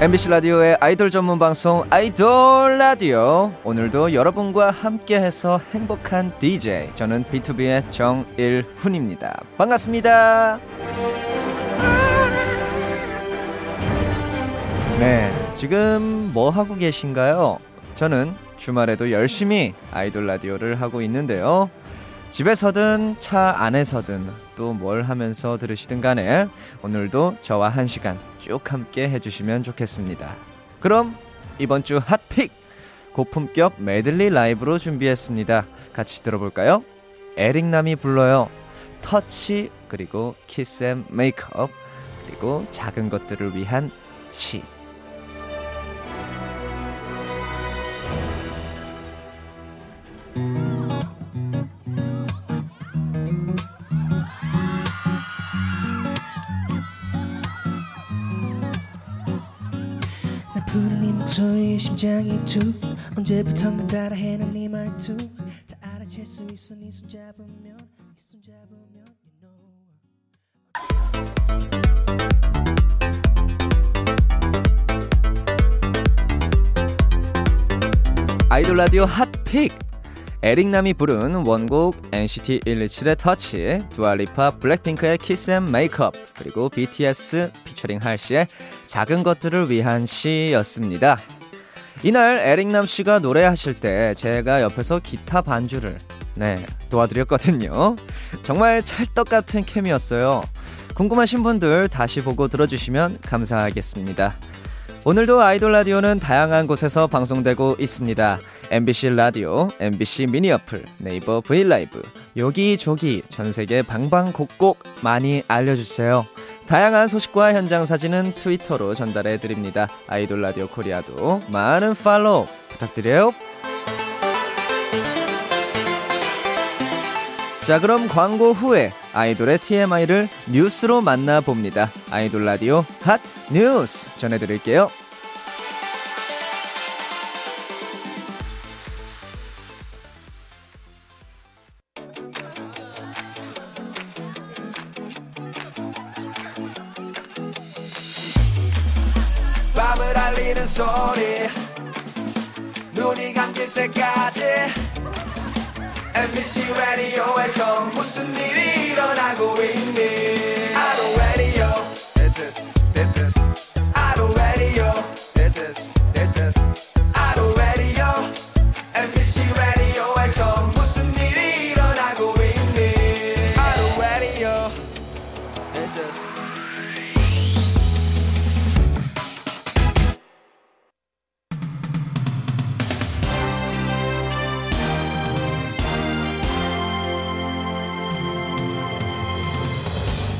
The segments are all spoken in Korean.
MBC 라디오의 아이돌 전문 방송 아이돌 라디오 오늘도 여러분과 함께해서 행복한 DJ 저는 B2B의 정일훈입니다. 반갑습니다. 네, 지금 뭐 하고 계신가요? 저는 주말에도 열심히 아이돌 라디오를 하고 있는데요. 집에서든 차 안에서든 또 뭘 하면서 들으시든 간에 오늘도 저와 한 시간 쭉 함께 해주시면 좋겠습니다. 그럼 이번 주 hot pick 고품격 메들리 라이브로 준비했습니다. 같이 들어볼까요? 에릭남이 불러요. 터치 그리고 Kiss and Make Up 그리고 작은 것들을 위한 시. 이 목소리에 심장이 툭. 언제부턴가 따라 해 난 네 말투. 다 알아챌 수 있어 네 손 잡으면 네 손 잡으면 you know. 아이돌 라디오 hot pick. 에릭남이 부른 원곡 NCT 127의 터치, 두아 리파 블랙핑크의 Kiss and Make Up, 그리고 BTS 피처링 할시의 작은 것들을 위한 시였습니다. 이날 에릭남 씨가 노래하실 때 제가 옆에서 기타 반주를 네, 도와드렸거든요. 정말 찰떡 같은 케미였어요. 궁금하신 분들 다시 보고 들어주시면 감사하겠습니다. 오늘도 아이돌 라디오는 다양한 곳에서 방송되고 있습니다. MBC 라디오, MBC 미니 어플, 네이버 브이라이브, 여기저기 전 세계 방방곡곡 많이 알려주세요. 다양한 소식과 현장 사진은 트위터로 전달해 드립니다. 아이돌 라디오 코리아도 많은 팔로우 부탁드려요. 자 그럼 광고 후에 아이돌의 TMI를 뉴스로 만나봅니다. 아이돌 라디오 핫 뉴스 전해드릴게요.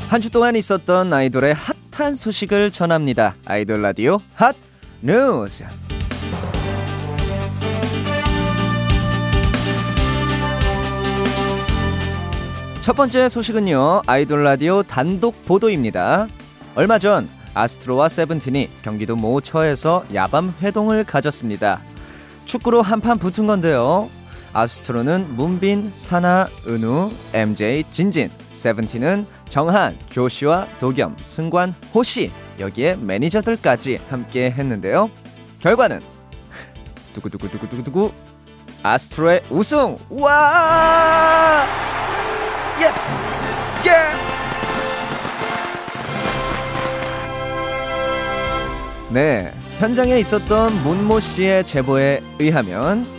한 주 동안 있었던 아이돌의 핫한 소식을 전합니다. 아이돌 라디오 핫 뉴스. 첫 번째 소식은요. 아이돌 라디오 단독 보도입니다. 얼마 전 아스트로와 세븐틴이 경기도 모 처에서 야밤 회동을 가졌습니다. 축구로 한판 붙은 건데요. 아스트로는 문빈, 사나, 은우, MJ, 진진, 세븐틴은 정한, 조슈아, 도겸, 승관, 호시 여기에 매니저들까지 함께 했는데요. 결과는 두구두구두구두구두구 아스트로의 우승! 와! Yes! Yes! 네, 현장에 있었던 문모 씨의 제보에 의하면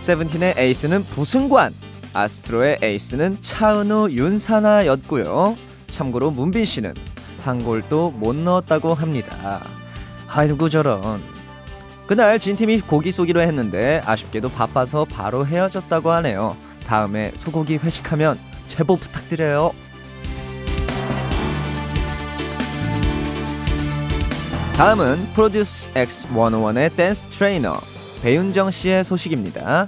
세븐틴의 에이스는 부승관, 아스트로의 에이스는 차은우, 윤산하였고요. 참고로 문빈 씨는 한 골도 못 넣었다고 합니다. 아이고 저런. 그날 진 팀이 고기 쏘기로 했는데 아쉽게도 바빠서 바로 헤어졌다고 하네요. 다음에 소고기 회식하면 제보 부탁드려요. 다음은 프로듀스 X101의 댄스 트레이너 배윤정 씨의 소식입니다.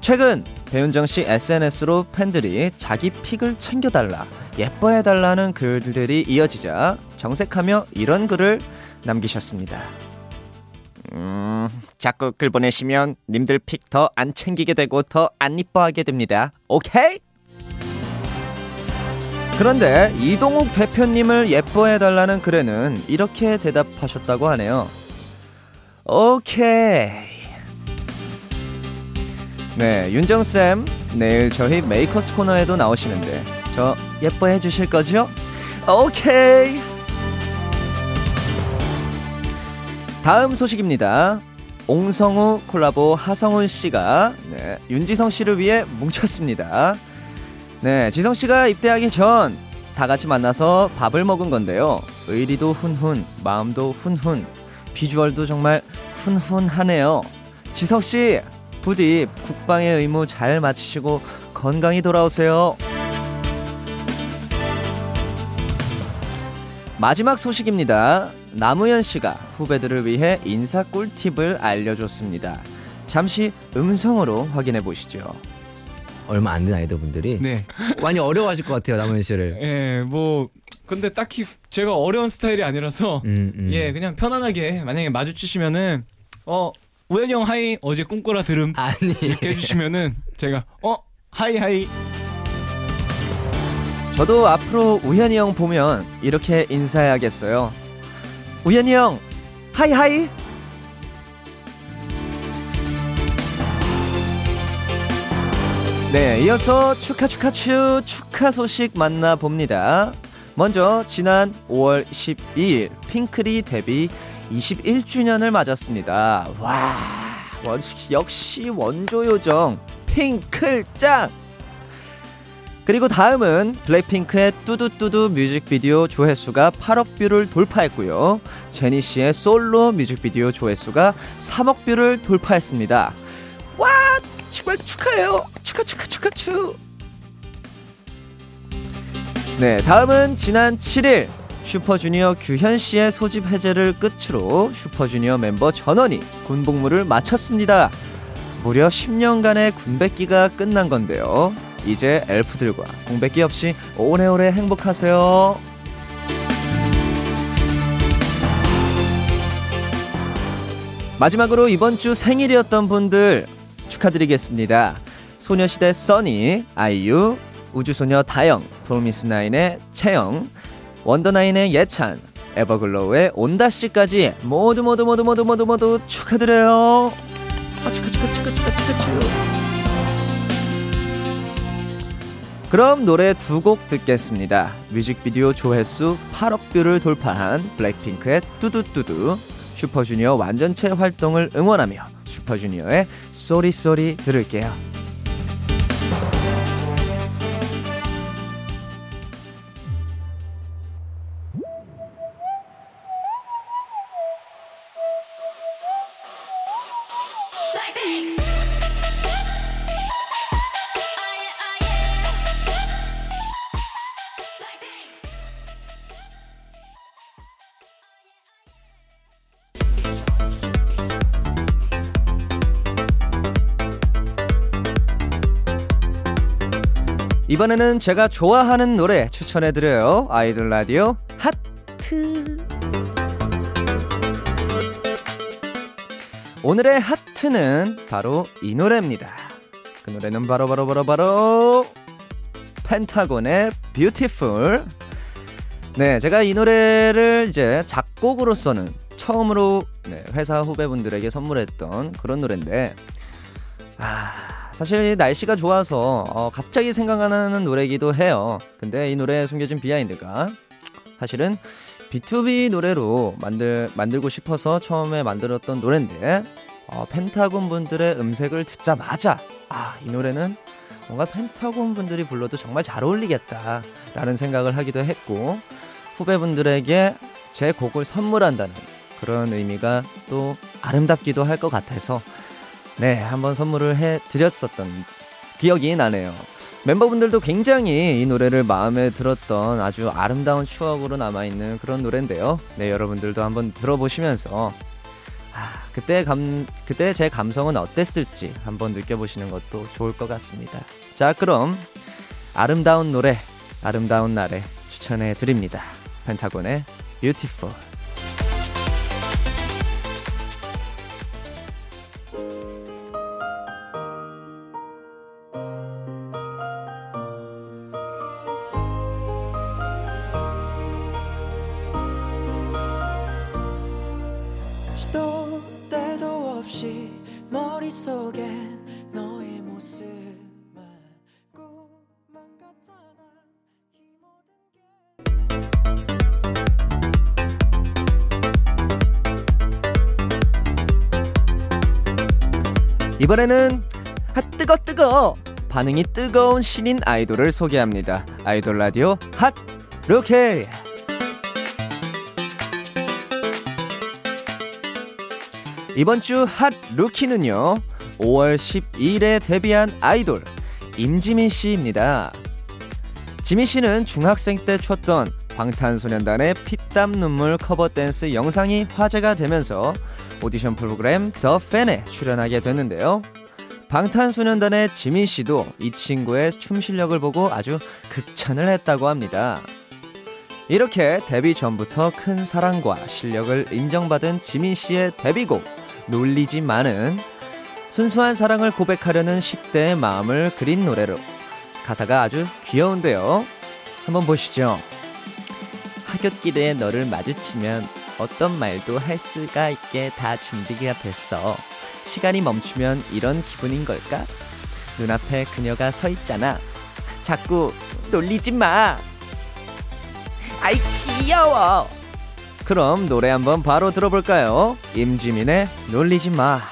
최근 배윤정 씨 SNS로 팬들이 자기 pick을 챙겨달라, 예뻐해달라는 글들이 이어지자 정색하며 이런 글을 남기셨습니다. 음, 자꾸 글 보내시면 님들 픽 더 안 챙기게 되고 더 안 이뻐하게 됩니다. 오케이? 그런데 이동욱 대표님을 예뻐해달라는 글에는 이렇게 대답하셨다고 하네요. 오케이. 네, 윤정쌤, 내일 저희 메이커스 코너에도 나오시는데, 저 예뻐해 주실 거죠? 오케이. 다음 소식입니다. 옹성우 콜라보 하성운 씨가 네, 윤지성 씨를 위해 뭉쳤습니다. 네, 지성 씨가 입대하기 전 다 같이 만나서 밥을 먹은 건데요. 의리도 훈훈, 마음도 훈훈, 비주얼도 정말 훈훈하네요. 지성 씨, 부디 국방의 의무 잘 마치시고 건강히 돌아오세요. 마지막 소식입니다. 남우현 씨가 후배들을 위해 인사 꿀팁을 알려줬습니다. 잠시 음성으로 확인해 보시죠. 얼마 안 된 아이돌분들이 네. 많이 어려워하실 것 같아요 남은 씨를. 예, 뭐 근데 딱히 제가 어려운 스타일이 아니라서 음, 음. 예, 그냥 편안하게 만약에 마주치시면은 어 우현이 형 hi 어제 꿈꾸라 들음 아니 이렇게 해주시면은 제가 어 hi hi 저도 앞으로 우현이 형 보면 이렇게 인사해야겠어요. 우현이 형, hi hi. 네, 이어서 축하 축하 축 축하 소식 만나 봅니다. 먼저 지난 5월 12일 핑클이 데뷔 21주년을 맞았습니다. 와, 원, 역시 원조 요정 핑클짱. 그리고 다음은 블랙핑크의 뚜두뚜두 뮤직비디오 조회수가 8억 뷰를 돌파했고요. 제니 씨의 솔로 뮤직비디오 조회수가 3억 뷰를 돌파했습니다. 와, 정말 축하해요. 축하 축하 축하 축. 네, 다음은 지난 7일 슈퍼주니어 규현 씨의 소집 해제를 끝으로 슈퍼주니어 멤버 전원이 군복무를 마쳤습니다. 무려 10년간의 군백기가 끝난 건데요. 이제 엘프들과 공백기 없이 오래오래 행복하세요. 마지막으로 이번 주 생일이었던 분들 축하드리겠습니다. 소녀시대 써니, 아이유, 우주소녀 다영, 프로미스나인의 채영, 원더나인의 예찬, 에버글로우의 온다씨까지 모두 모두 모두 모두 모두 모두 축하드려요. 아, 축하 축하 축하 축하 축하 축하. 그럼 노래 두 곡 듣겠습니다. 뮤직비디오 조회수 8억 뷰를 돌파한 블랙핑크의 뚜두뚜두, 슈퍼주니어 완전체 활동을 응원하며 슈퍼주니어의 쏘리쏘리 들을게요. 이번에는 제가 좋아하는 노래 추천해드려요. 아이돌 라디오 하트. 오늘의 하트 는 바로 이 노래입니다. 그 노래는 바로 바로 바로 바로 펜타곤의 Beautiful. 네, 제가 이 노래를 이제 작곡으로서는 처음으로 네, 회사 후배분들에게 선물했던 그런 노래인데 아, 사실 날씨가 좋아서 어, 갑자기 생각나는 노래이기도 해요. 근데 이 노래에 숨겨진 비하인드가 사실은 B2B 노래로 만들 만들고 싶어서 처음에 만들었던 노래인데 어, 펜타곤 분들의 음색을 듣자마자 아, 이 노래는 뭔가 펜타곤 분들이 불러도 정말 잘 어울리겠다라는 생각을 하기도 했고 후배분들에게 제 곡을 선물한다는 그런 의미가 또 아름답기도 할 것 같아서 네, 한번 선물을 해 드렸었던 기억이 나네요. 멤버분들도 굉장히 이 노래를 마음에 들었던 아주 아름다운 추억으로 남아있는 그런 노래인데요. 네, 여러분들도 한번 들어보시면서 아, 그때 감, 그때 제 감성은 어땠을지 한번 느껴보시는 것도 좋을 것 같습니다. 자, 그럼 아름다운 노래, 아름다운 날에 추천해 드립니다. 펜타곤의 Beautiful. 때도 없이 머릿속에 너의 모습만 꿈만 같아. 나이 모든 게 이번에는 핫 뜨거 뜨거. 반응이 뜨거운 신인 아이돌을 소개합니다. 아이돌 라디오 핫이 번 주 핫 루키는요 5월 12일에 데뷔한 아이돌 임지민 씨입니다. 지민 씨는 중학생 때 췄던 방탄소년단의 피땀 눈물 커버 댄스 영상이 화제가 되면서 오디션 프로그램 더 팬에 출연하게 됐는데요. 방탄소년단의 지민 씨도 이 친구의 춤 실력을 보고 아주 극찬을 했다고 합니다. 이렇게 데뷔 전부터 큰 사랑과 실력을 인정받은 지민 씨의 데뷔곡 놀리지마는 순수한 사랑을 고백하려는 10대의 마음을 그린 노래로 가사가 아주 귀여운데요. 한번 보시죠. 하굣길에 너를 마주치면 어떤 말도 할 수가 있게 다 준비가 됐어. 시간이 멈추면 이런 기분인 걸까? 눈앞에 그녀가 서 있잖아. 자꾸 놀리지 마. 아이 귀여워. 그럼 노래 한번 바로 들어볼까요? 임지민의 놀리지 마.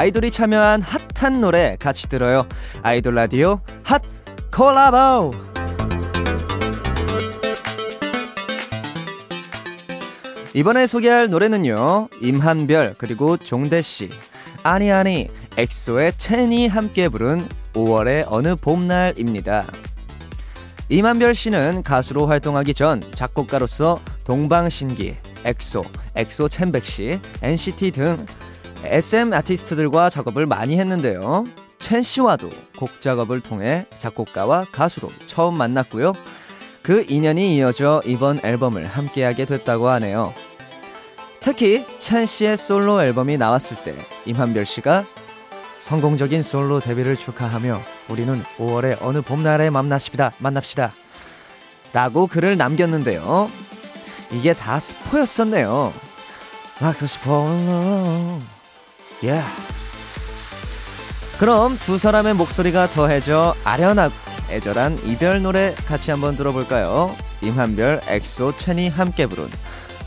아이돌이 참여한 핫한 노래 같이 들어요. 아이돌 라디오 핫 콜라보. 이번에 소개할 노래는요. 임한별 그리고 종대 씨. 아니 아니 엑소의 첸이 함께 부른 5월의 어느 봄날입니다. 임한별 씨는 가수로 활동하기 전 작곡가로서 동방신기, 엑소, 엑소 첸백 씨, NCT 등 SM 아티스트들과 작업을 많이 했는데요. 첸 씨와도 곡 작업을 통해 작곡가와 가수로 처음 만났고요. 그 인연이 이어져 이번 앨범을 함께하게 됐다고 하네요. 특히 첸 씨의 솔로 앨범이 나왔을 때 임한별 씨가 성공적인 솔로 데뷔를 축하하며 우리는 5월의 어느 봄날에 만납시다. 만납시다. 라고 글을 남겼는데요. 이게 다 스포였었네요. Like. Yeah. 그럼 두 사람의 목소리가 더해져 아련하고 애절한 이별 노래 같이 한번 들어볼까요? 임한별, 엑소, 첸이 함께 부른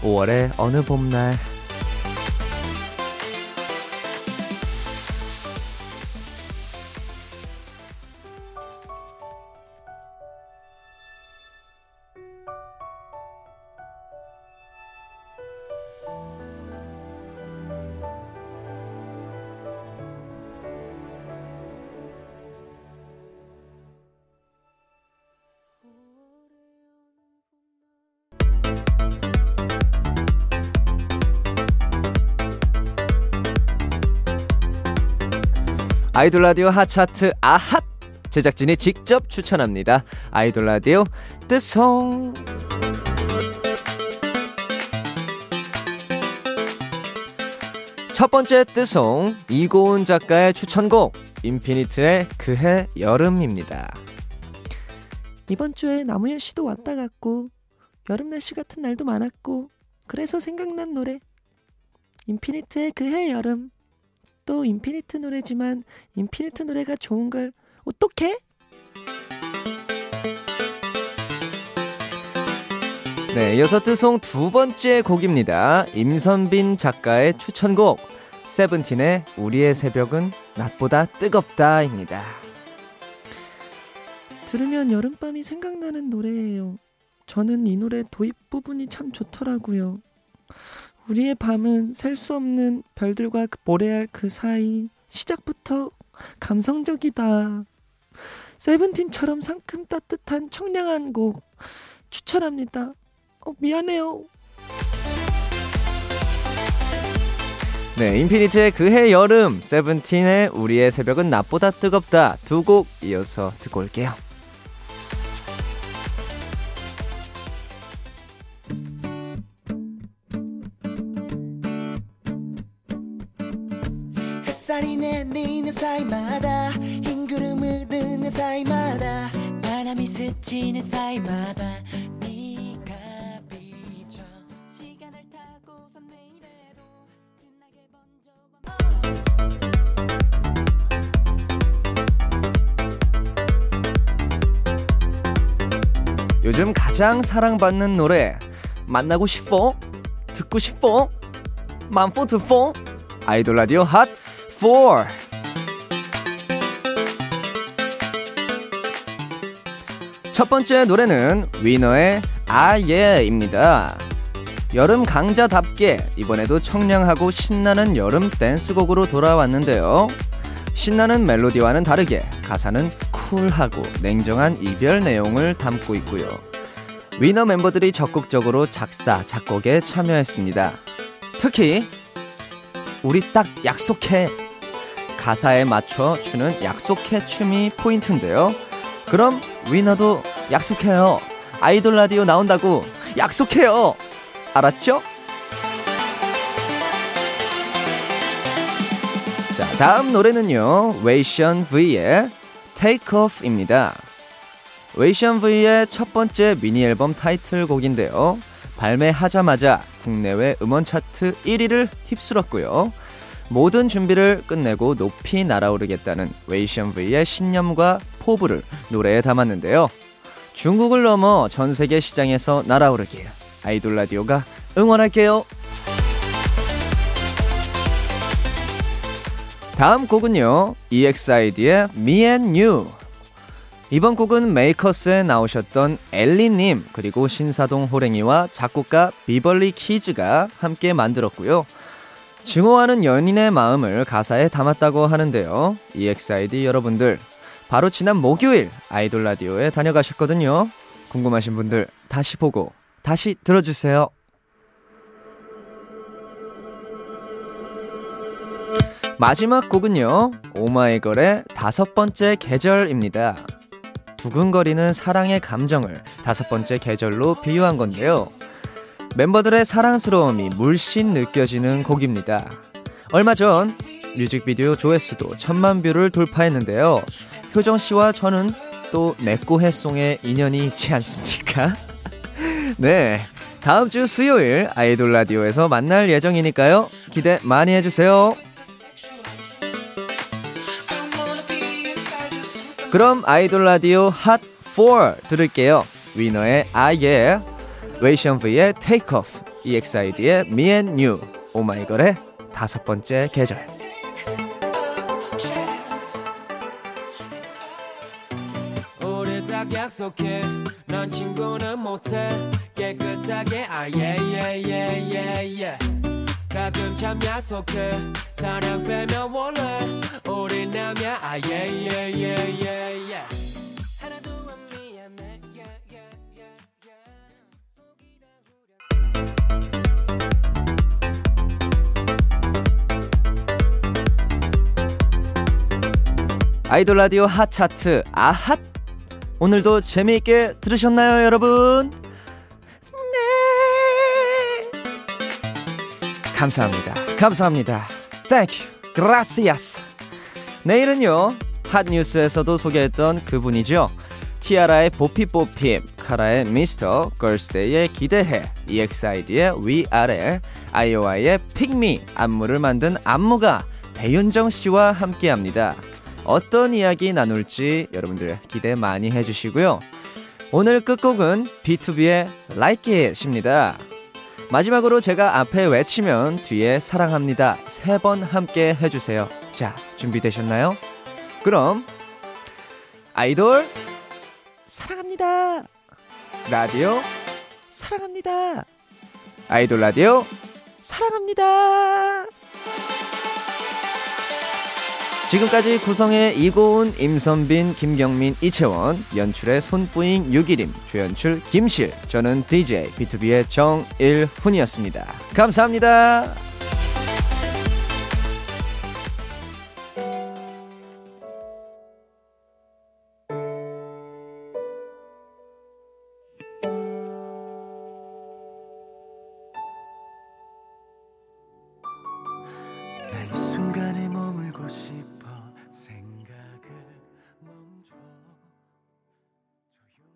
5월의 어느 봄날 아이돌 라디오 핫차트 아핫 제작진이 직접 추천합니다. 아이돌 라디오 뜨송 첫 번째 뜨송 이고은 작가의 추천곡 인피니트의 그해 여름입니다. 이번 주에 남우현 씨도 왔다 갔고 여름 날씨 같은 날도 많았고 그래서 생각난 노래 인피니트의 그해 여름 이것도 인피니트 노래지만 인피니트 노래가 좋은 걸 어떡해? 네, 이어서 뜨송 두 번째 곡입니다. 임선빈 작가의 추천곡 세븐틴의 우리의 새벽은 낮보다 뜨겁다입니다. 들으면 여름밤이 생각나는 노래예요. 저는 이 노래 도입 부분이 참 좋더라고요. 우리의 밤은 셀 수 없는 별들과 그 모래알 그 사이 시작부터 감성적이다. 세븐틴처럼 상큼 따뜻한 청량한 곡 추천합니다. 어, 미안해요. 네, 인피니트의 그해 여름, 세븐틴의 우리의 새벽은 낮보다 뜨겁다 두 곡 이어서 듣고 올게요. 햇살이 내리는 사이마다. 흰 구름을 흐르는 사이마다. 바람이 스치는 사이마다. 네가 비춰 시간을 타고서 내일에도 진하게 번져봐. 요즘 가장 사랑받는 노래. 만나고 싶어? 듣고 싶어? 만포 투포? 아이돌 라디오 핫 4. 첫 번째 노래는 위너의 아예입니다. 여름 강자답게 이번에도 청량하고 신나는 여름 댄스곡으로 돌아왔는데요. 신나는 멜로디와는 다르게 가사는 쿨하고 냉정한 이별 내용을 담고 있고요. 위너 멤버들이 적극적으로 작사, 작곡에 참여했습니다. 특히 우리 딱 약속해 가사에 맞춰 추는 약속해 춤이 포인트인데요. 그럼 위너도 약속해요. 아이돌 라디오 나온다고 약속해요. 알았죠? 자, 다음 노래는요. 웨이션 V의 Take Off입니다. 웨이션 V의 첫 번째 미니 앨범 타이틀곡인데요. 발매하자마자 국내외 음원 차트 1위를 휩쓸었고요. 모든 준비를 끝내고 높이 날아오르겠다는 웨이션 V의 신념과 포부를 노래에 담았는데요. 중국을 넘어 전 세계 시장에서 날아오르길 아이돌 라디오가 응원할게요. 다음 곡은요. EXID의 Me and You. 이번 곡은 메이커스에 나오셨던 엘리님 그리고 신사동 호랭이와 작곡가 비벌리 키즈가 함께 만들었고요. 증오하는 연인의 마음을 가사에 담았다고 하는데요. EXID 여러분들 바로 지난 목요일 아이돌 라디오에 다녀가셨거든요. 궁금하신 분들 다시 보고 다시 들어주세요. 마지막 곡은요. 오마이걸의 다섯 번째 계절입니다. 두근거리는 사랑의 감정을 다섯 번째 계절로 비유한 건데요. 멤버들의 사랑스러움이 물씬 느껴지는 곡입니다. 얼마 전 뮤직비디오 조회수도 천만 뷰를 돌파했는데요. 효정 씨와 저는 또 내꼬해송의 인연이 있지 않습니까? 네. 다음 주 수요일 아이돌 라디오에서 만날 예정이니까요. 기대 많이 해주세요. 그럼 아이돌 라디오 핫 4 들을게요. 위너의 아예, 웨이션 V의 Take Off, EXID의 Me and You, 오마이걸의 다섯 번째 계절. 약속해. 넌 친구는 못해. 깨끗하게 아예예예예예 가끔 참 야속해. 사랑 빼면 원래 우리 남야 아예예예예예 아이돌 라디오 핫 차트 아핫! 오늘도 재미있게 들으셨나요 여러분? 네! 감사합니다. 감사합니다. You. Gracias. 내일은요 핫 뉴스에서도 소개했던 그분이죠. 티아라의 보피뽀핍 카라의 미스터 걸스데이의 기대해 EXID의 위아래 아이오아이의 픽미 안무를 만든 안무가 배윤정 씨와 함께 합니다. 어떤 이야기 나눌지 여러분들 기대 많이 해주시고요. 오늘 끝곡은 B2B의 Like It입니다. 마지막으로 제가 앞에 외치면 뒤에 사랑합니다. 세 번 함께 해주세요. 자, 준비되셨나요? 그럼, 아이돌, 사랑합니다. 라디오, 사랑합니다. 아이돌 라디오, 사랑합니다. 지금까지 구성의 이고은, 임선빈, 김경민, 이채원, 연출의 손뿌잉, 유기림, 조연출 김실, 저는 DJ B2B의 정일훈이었습니다. 감사합니다.